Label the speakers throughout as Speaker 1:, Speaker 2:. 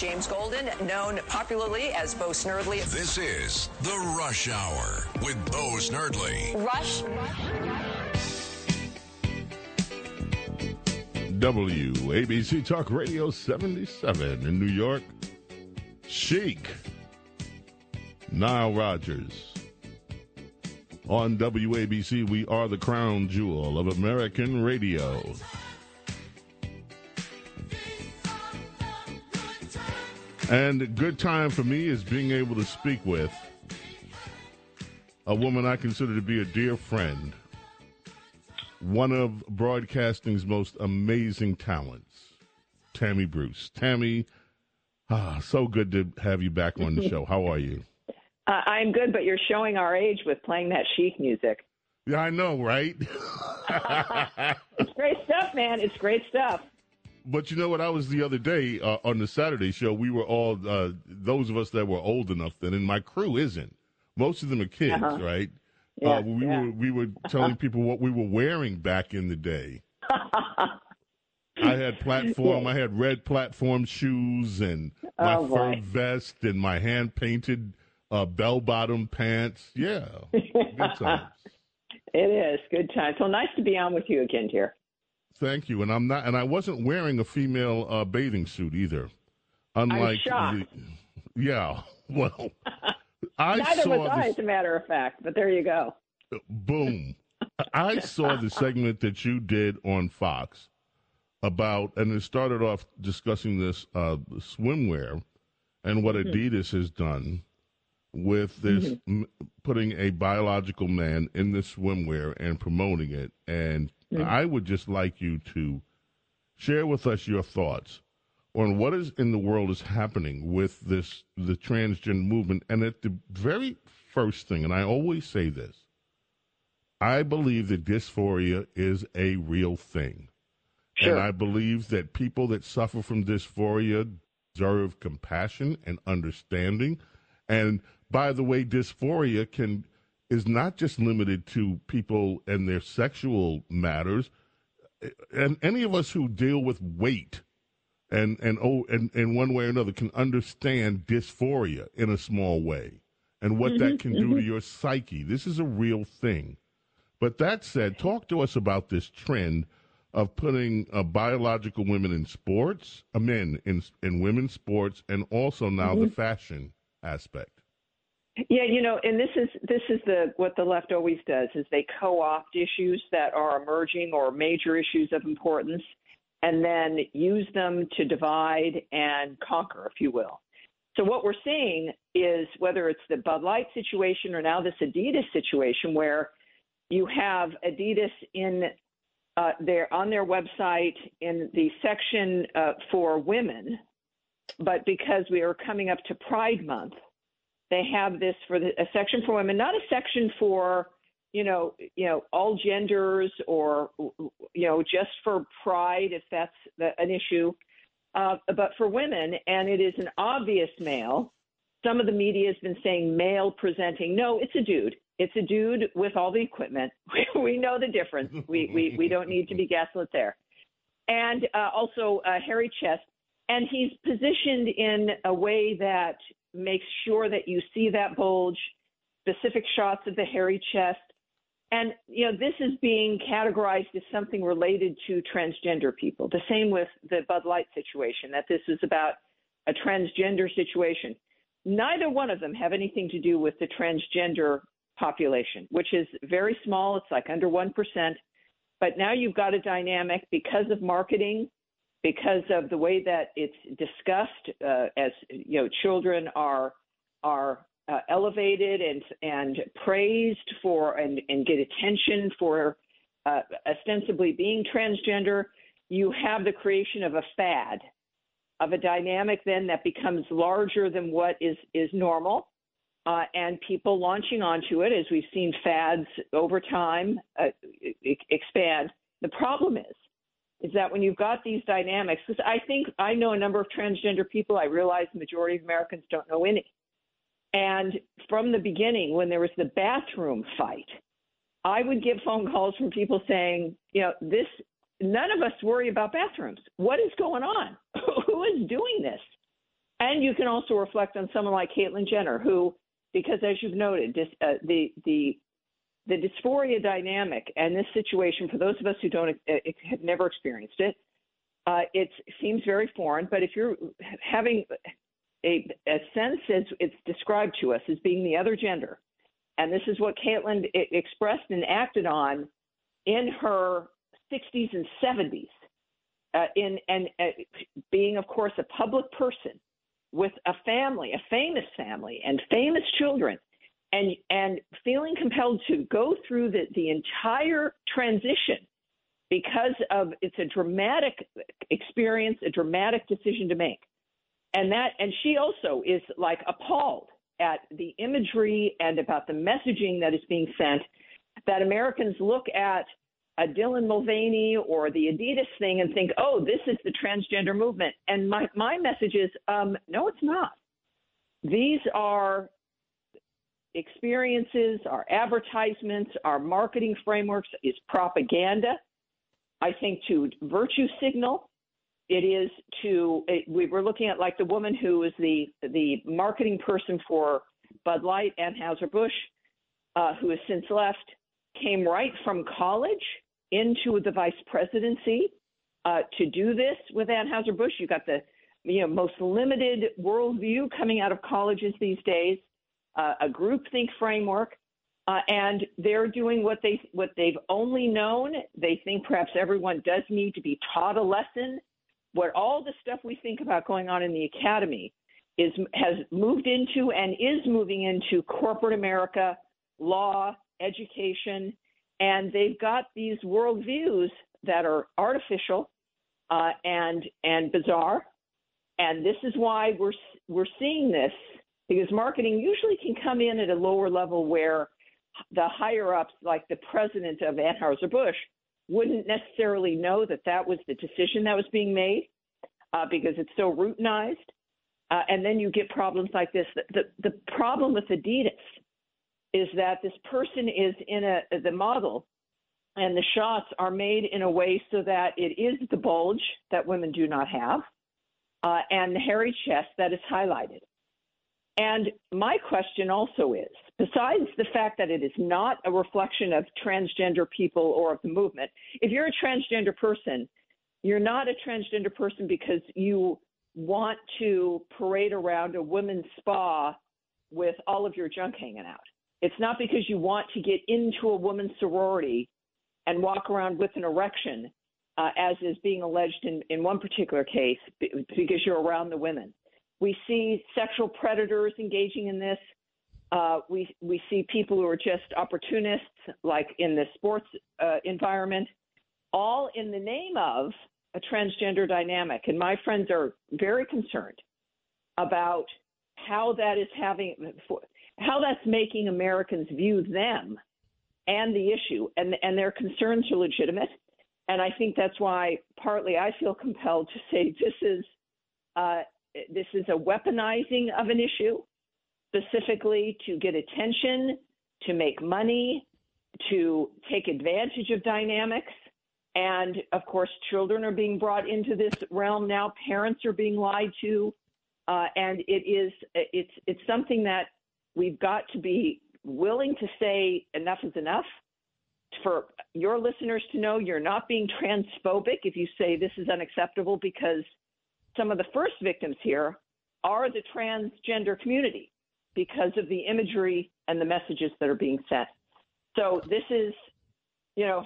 Speaker 1: James Golden, known popularly as Bo Snerdley.
Speaker 2: This is The Rush Hour with Bo Snerdley.
Speaker 1: Rush.
Speaker 3: WABC Talk Radio 77 in New York. Chic. Nile Rodgers. On WABC, we are the crown jewel of American radio. And a good time for me is being able to speak with a woman I consider to be a dear friend, one of broadcasting's most amazing talents, Tammy Bruce. Tammy, ah, so good to have you back on the show. How are you?
Speaker 4: Uh, I'm good, but you're showing our age with playing that chic music.
Speaker 3: Yeah, I know, right?
Speaker 4: it's great stuff, man. It's great stuff.
Speaker 3: But you know what? I was the other day uh, on the Saturday show. We were all uh, those of us that were old enough then, and my crew isn't. Most of them are kids,
Speaker 4: Uh-huh.
Speaker 3: right?
Speaker 4: Yeah,
Speaker 3: uh, we
Speaker 4: yeah.
Speaker 3: were we were telling people what we were wearing back in the day. I had platform. I had red platform shoes and my
Speaker 4: Oh,
Speaker 3: fur
Speaker 4: boy.
Speaker 3: vest and my hand painted uh, bell bottom pants. Yeah, good times.
Speaker 4: It is good time. So nice to be on with you again, dear.
Speaker 3: Thank you. And I'm not, and I wasn't wearing a female uh, bathing suit either. Unlike, the- yeah. Well, I
Speaker 4: Neither
Speaker 3: saw
Speaker 4: was I,
Speaker 3: this.
Speaker 4: as a matter of fact. But there you go.
Speaker 3: Boom. I saw the segment that you did on Fox about, and it started off discussing this uh, swimwear and what Adidas has done with this m- putting a biological man in the swimwear and promoting it. And Mm. I would just like you to share with us your thoughts on what is in the world is happening with this the transgender movement. And at the very first thing, and I always say this, I believe that dysphoria is a real thing.
Speaker 4: Sure.
Speaker 3: And I believe that people that suffer from dysphoria deserve compassion and understanding. And by the way, dysphoria can is not just limited to people and their sexual matters. And any of us who deal with weight and and oh and in one way or another can understand dysphoria in a small way and what that can do to your psyche. This is a real thing. But that said, talk to us about this trend of putting uh, biological women in sports, uh, men in in women's sports, and also now the fashion aspect.
Speaker 4: Yeah, you know, and this is this is the what the left always does is they co-opt issues that are emerging or major issues of importance, and then use them to divide and conquer, if you will. So what we're seeing is whether it's the Bud Light situation or now this Adidas situation, where you have Adidas in uh, their on their website in the section uh, for women, but because we are coming up to Pride Month they have this for the, a section for women, not a section for you know you know all genders or you know just for pride if that's the, an issue, uh, but for women, and it is an obvious male. Some of the media has been saying male presenting. No, it's a dude. It's a dude with all the equipment. we know the difference. We we we don't need to be gaslit there. And uh, also uh, hairy chest, and he's positioned in a way that makes sure that you see that bulge, specific shots of the hairy chest. And, you know, this is being categorized as something related to transgender people. The same with the Bud Light situation, that this is about a transgender situation. Neither one of them have anything to do with the transgender population, which is very small. It's like under 1%. But now you've got a dynamic because of marketing, because of the way that it's discussed uh, as you know children are are uh, elevated and and praised for and, and get attention for uh, ostensibly being transgender you have the creation of a fad of a dynamic then that becomes larger than what is is normal uh, and people launching onto it as we've seen fads over time uh, expand. The problem is is that when you've got these dynamics, because I think I know a number of transgender people, I realize the majority of Americans don't know any. And from the beginning, when there was the bathroom fight, I would get phone calls from people saying, you know, this, none of us worry about bathrooms. What is going on? Who is doing this? and you can also reflect on someone like Caitlyn Jenner, who, because as you've noted, dis, uh, the the the dysphoria dynamic and this situation, for those of us who don't uh, have never experienced it, uh, it seems very foreign. But if you're having a, a sense as it's described to us as being the other gender, and this is what Caitlyn expressed and acted on in her 60s and 70s, uh, in and uh, being, of course, a public person with a family, a famous family, and famous children, and and feeling compelled to go through the, the entire transition because of it's a dramatic experience, a dramatic decision to make. And that and she also is like appalled at the imagery and about the messaging that is being sent that Americans look at a Dylan Mulvaney or the Adidas thing and think, oh, this is the transgender movement. And my, my message is, um, no, it's not. These are experiences, our advertisements, our marketing frameworks is propaganda. I think to virtue signal. It is to it, we were looking at like the woman who was the the marketing person for Bud Light, Anheuser Busch, uh, who has since left, came right from college into the vice presidency uh, to do this with Anheuser Busch. You got the you know most limited worldview coming out of colleges these days, uh, a groupthink framework, uh, and they're doing what they what they've only known. They think perhaps everyone does need to be taught a lesson. What all the stuff we think about going on in the academy is has moved into and is moving into corporate America, law, education, and they've got these worldviews that are artificial uh, and and bizarre. And this is why we're we're seeing this because marketing usually can come in at a lower level where the higher ups, like the president of Anheuser Busch, wouldn't necessarily know that that was the decision that was being made uh, because it's so routinized. Uh, and then you get problems like this. The, the, the problem with Adidas is that this person is in a the model and the shots are made in a way so that it is the bulge that women do not have uh, and the hairy chest that is highlighted. And my question also is besides the fact that it is not a reflection of transgender people or of the movement, if you're a transgender person, you're not a transgender person because you want to parade around a women's spa with all of your junk hanging out. It's not because you want to get into a woman's sorority and walk around with an erection, uh, as is being alleged in, in one particular case, because you're around the women. We see sexual predators engaging in this. Uh, we we see people who are just opportunists, like in the sports uh, environment, all in the name of a transgender dynamic. And my friends are very concerned about how that is having how that's making Americans view them and the issue, and and their concerns are legitimate. And I think that's why partly I feel compelled to say this is uh, this is a weaponizing of an issue, specifically to get attention, to make money, to take advantage of dynamics. And of course, children are being brought into this realm now. Parents are being lied to, uh, and it is it's it's something that we've got to be willing to say enough is enough for your listeners to know you're not being transphobic if you say this is unacceptable because some of the first victims here are the transgender community because of the imagery and the messages that are being sent. So this is, you know,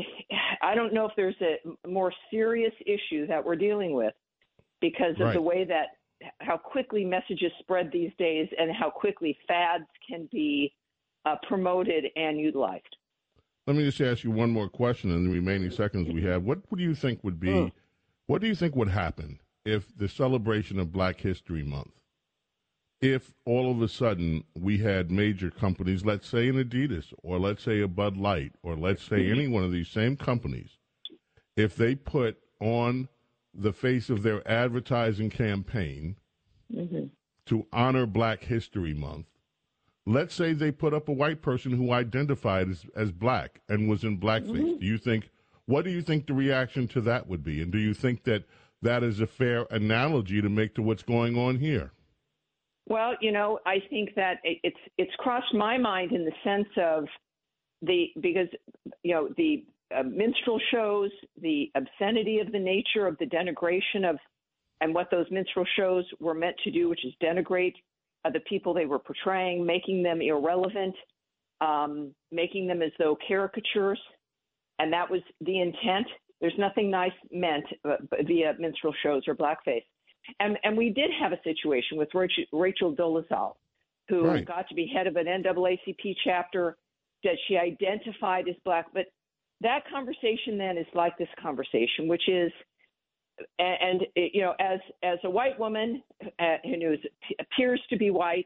Speaker 4: I don't know if there's a more serious issue that we're dealing with because of
Speaker 3: right.
Speaker 4: the way that how quickly messages spread these days and how quickly fads can be uh, promoted and utilized.
Speaker 3: Let me just ask you one more question in the remaining seconds we have. What, what do you think would be, what do you think would happen if the celebration of Black History Month, if all of a sudden we had major companies, let's say an Adidas, or let's say a Bud Light, or let's say mm-hmm. any one of these same companies, if they put on the face of their advertising campaign mm-hmm. to honor Black History Month. Let's say they put up a white person who identified as, as black and was in blackface. Mm-hmm. Do you think, what do you think the reaction to that would be? And do you think that that is a fair analogy to make to what's going on here.
Speaker 4: Well, you know, I think that it's it's crossed my mind in the sense of the because you know the uh, minstrel shows, the obscenity of the nature of the denigration of, and what those minstrel shows were meant to do, which is denigrate uh, the people they were portraying, making them irrelevant, um, making them as though caricatures, and that was the intent. There's nothing nice meant uh, via minstrel shows or blackface. And, and we did have a situation with Rachel, Rachel Dolezal, who right. got to be head of an NAACP chapter that she identified as black. But that conversation then is like this conversation, which is, and, you know, as as a white woman uh, who appears to be white,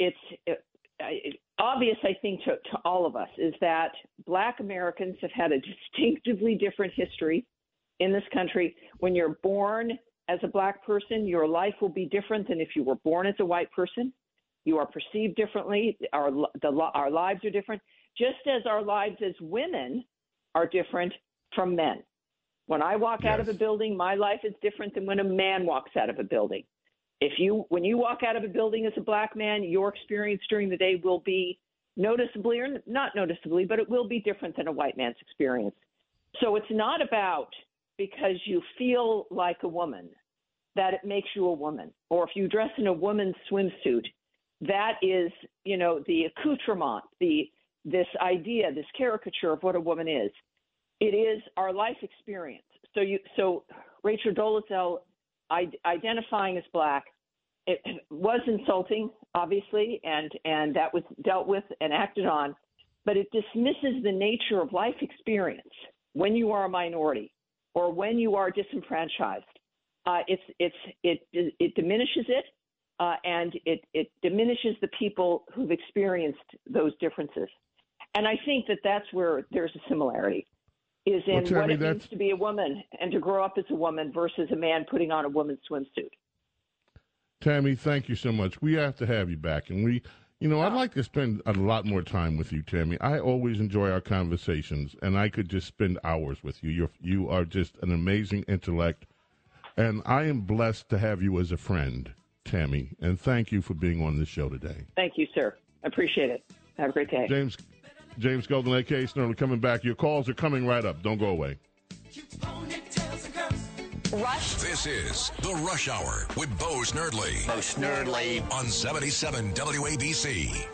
Speaker 4: it's uh, obvious, I think, to, to all of us is that Black Americans have had a distinctively different history in this country. When you're born as a Black person, your life will be different than if you were born as a white person. You are perceived differently. Our the, our lives are different, just as our lives as women are different from men. When I walk yes. out of a building, my life is different than when a man walks out of a building. If you when you walk out of a building as a black man, your experience during the day will be noticeably or not noticeably, but it will be different than a white man's experience. So it's not about because you feel like a woman that it makes you a woman, or if you dress in a woman's swimsuit, that is, you know, the accoutrement, the this idea, this caricature of what a woman is. It is our life experience. So you, so Rachel Dolezal identifying as black, it was insulting, obviously, and and that was dealt with and acted on, but it dismisses the nature of life experience when you are a minority or when you are disenfranchised. Uh, it's it's it it diminishes it, uh, and it it diminishes the people who've experienced those differences. And I think that that's where there's a similarity is in well, what it means to be a woman and to grow up as a woman versus a man putting on a woman's swimsuit.
Speaker 3: Tammy, thank you so much. We have to have you back, and we, you know, I'd oh. like to spend a lot more time with you, Tammy. I always enjoy our conversations, and I could just spend hours with you. You're you are just an amazing intellect, and I am blessed to have you as a friend, Tammy. And thank you for being on the show today.
Speaker 4: Thank you, sir. I appreciate it. Have a great day,
Speaker 3: James. James Golden, A.K. Snerdley, coming back. Your calls are coming right up. Don't go away.
Speaker 2: Rush. This is the Rush Hour with Bo Snerdley.
Speaker 5: Bo Snerdley.
Speaker 2: On 77 WABC.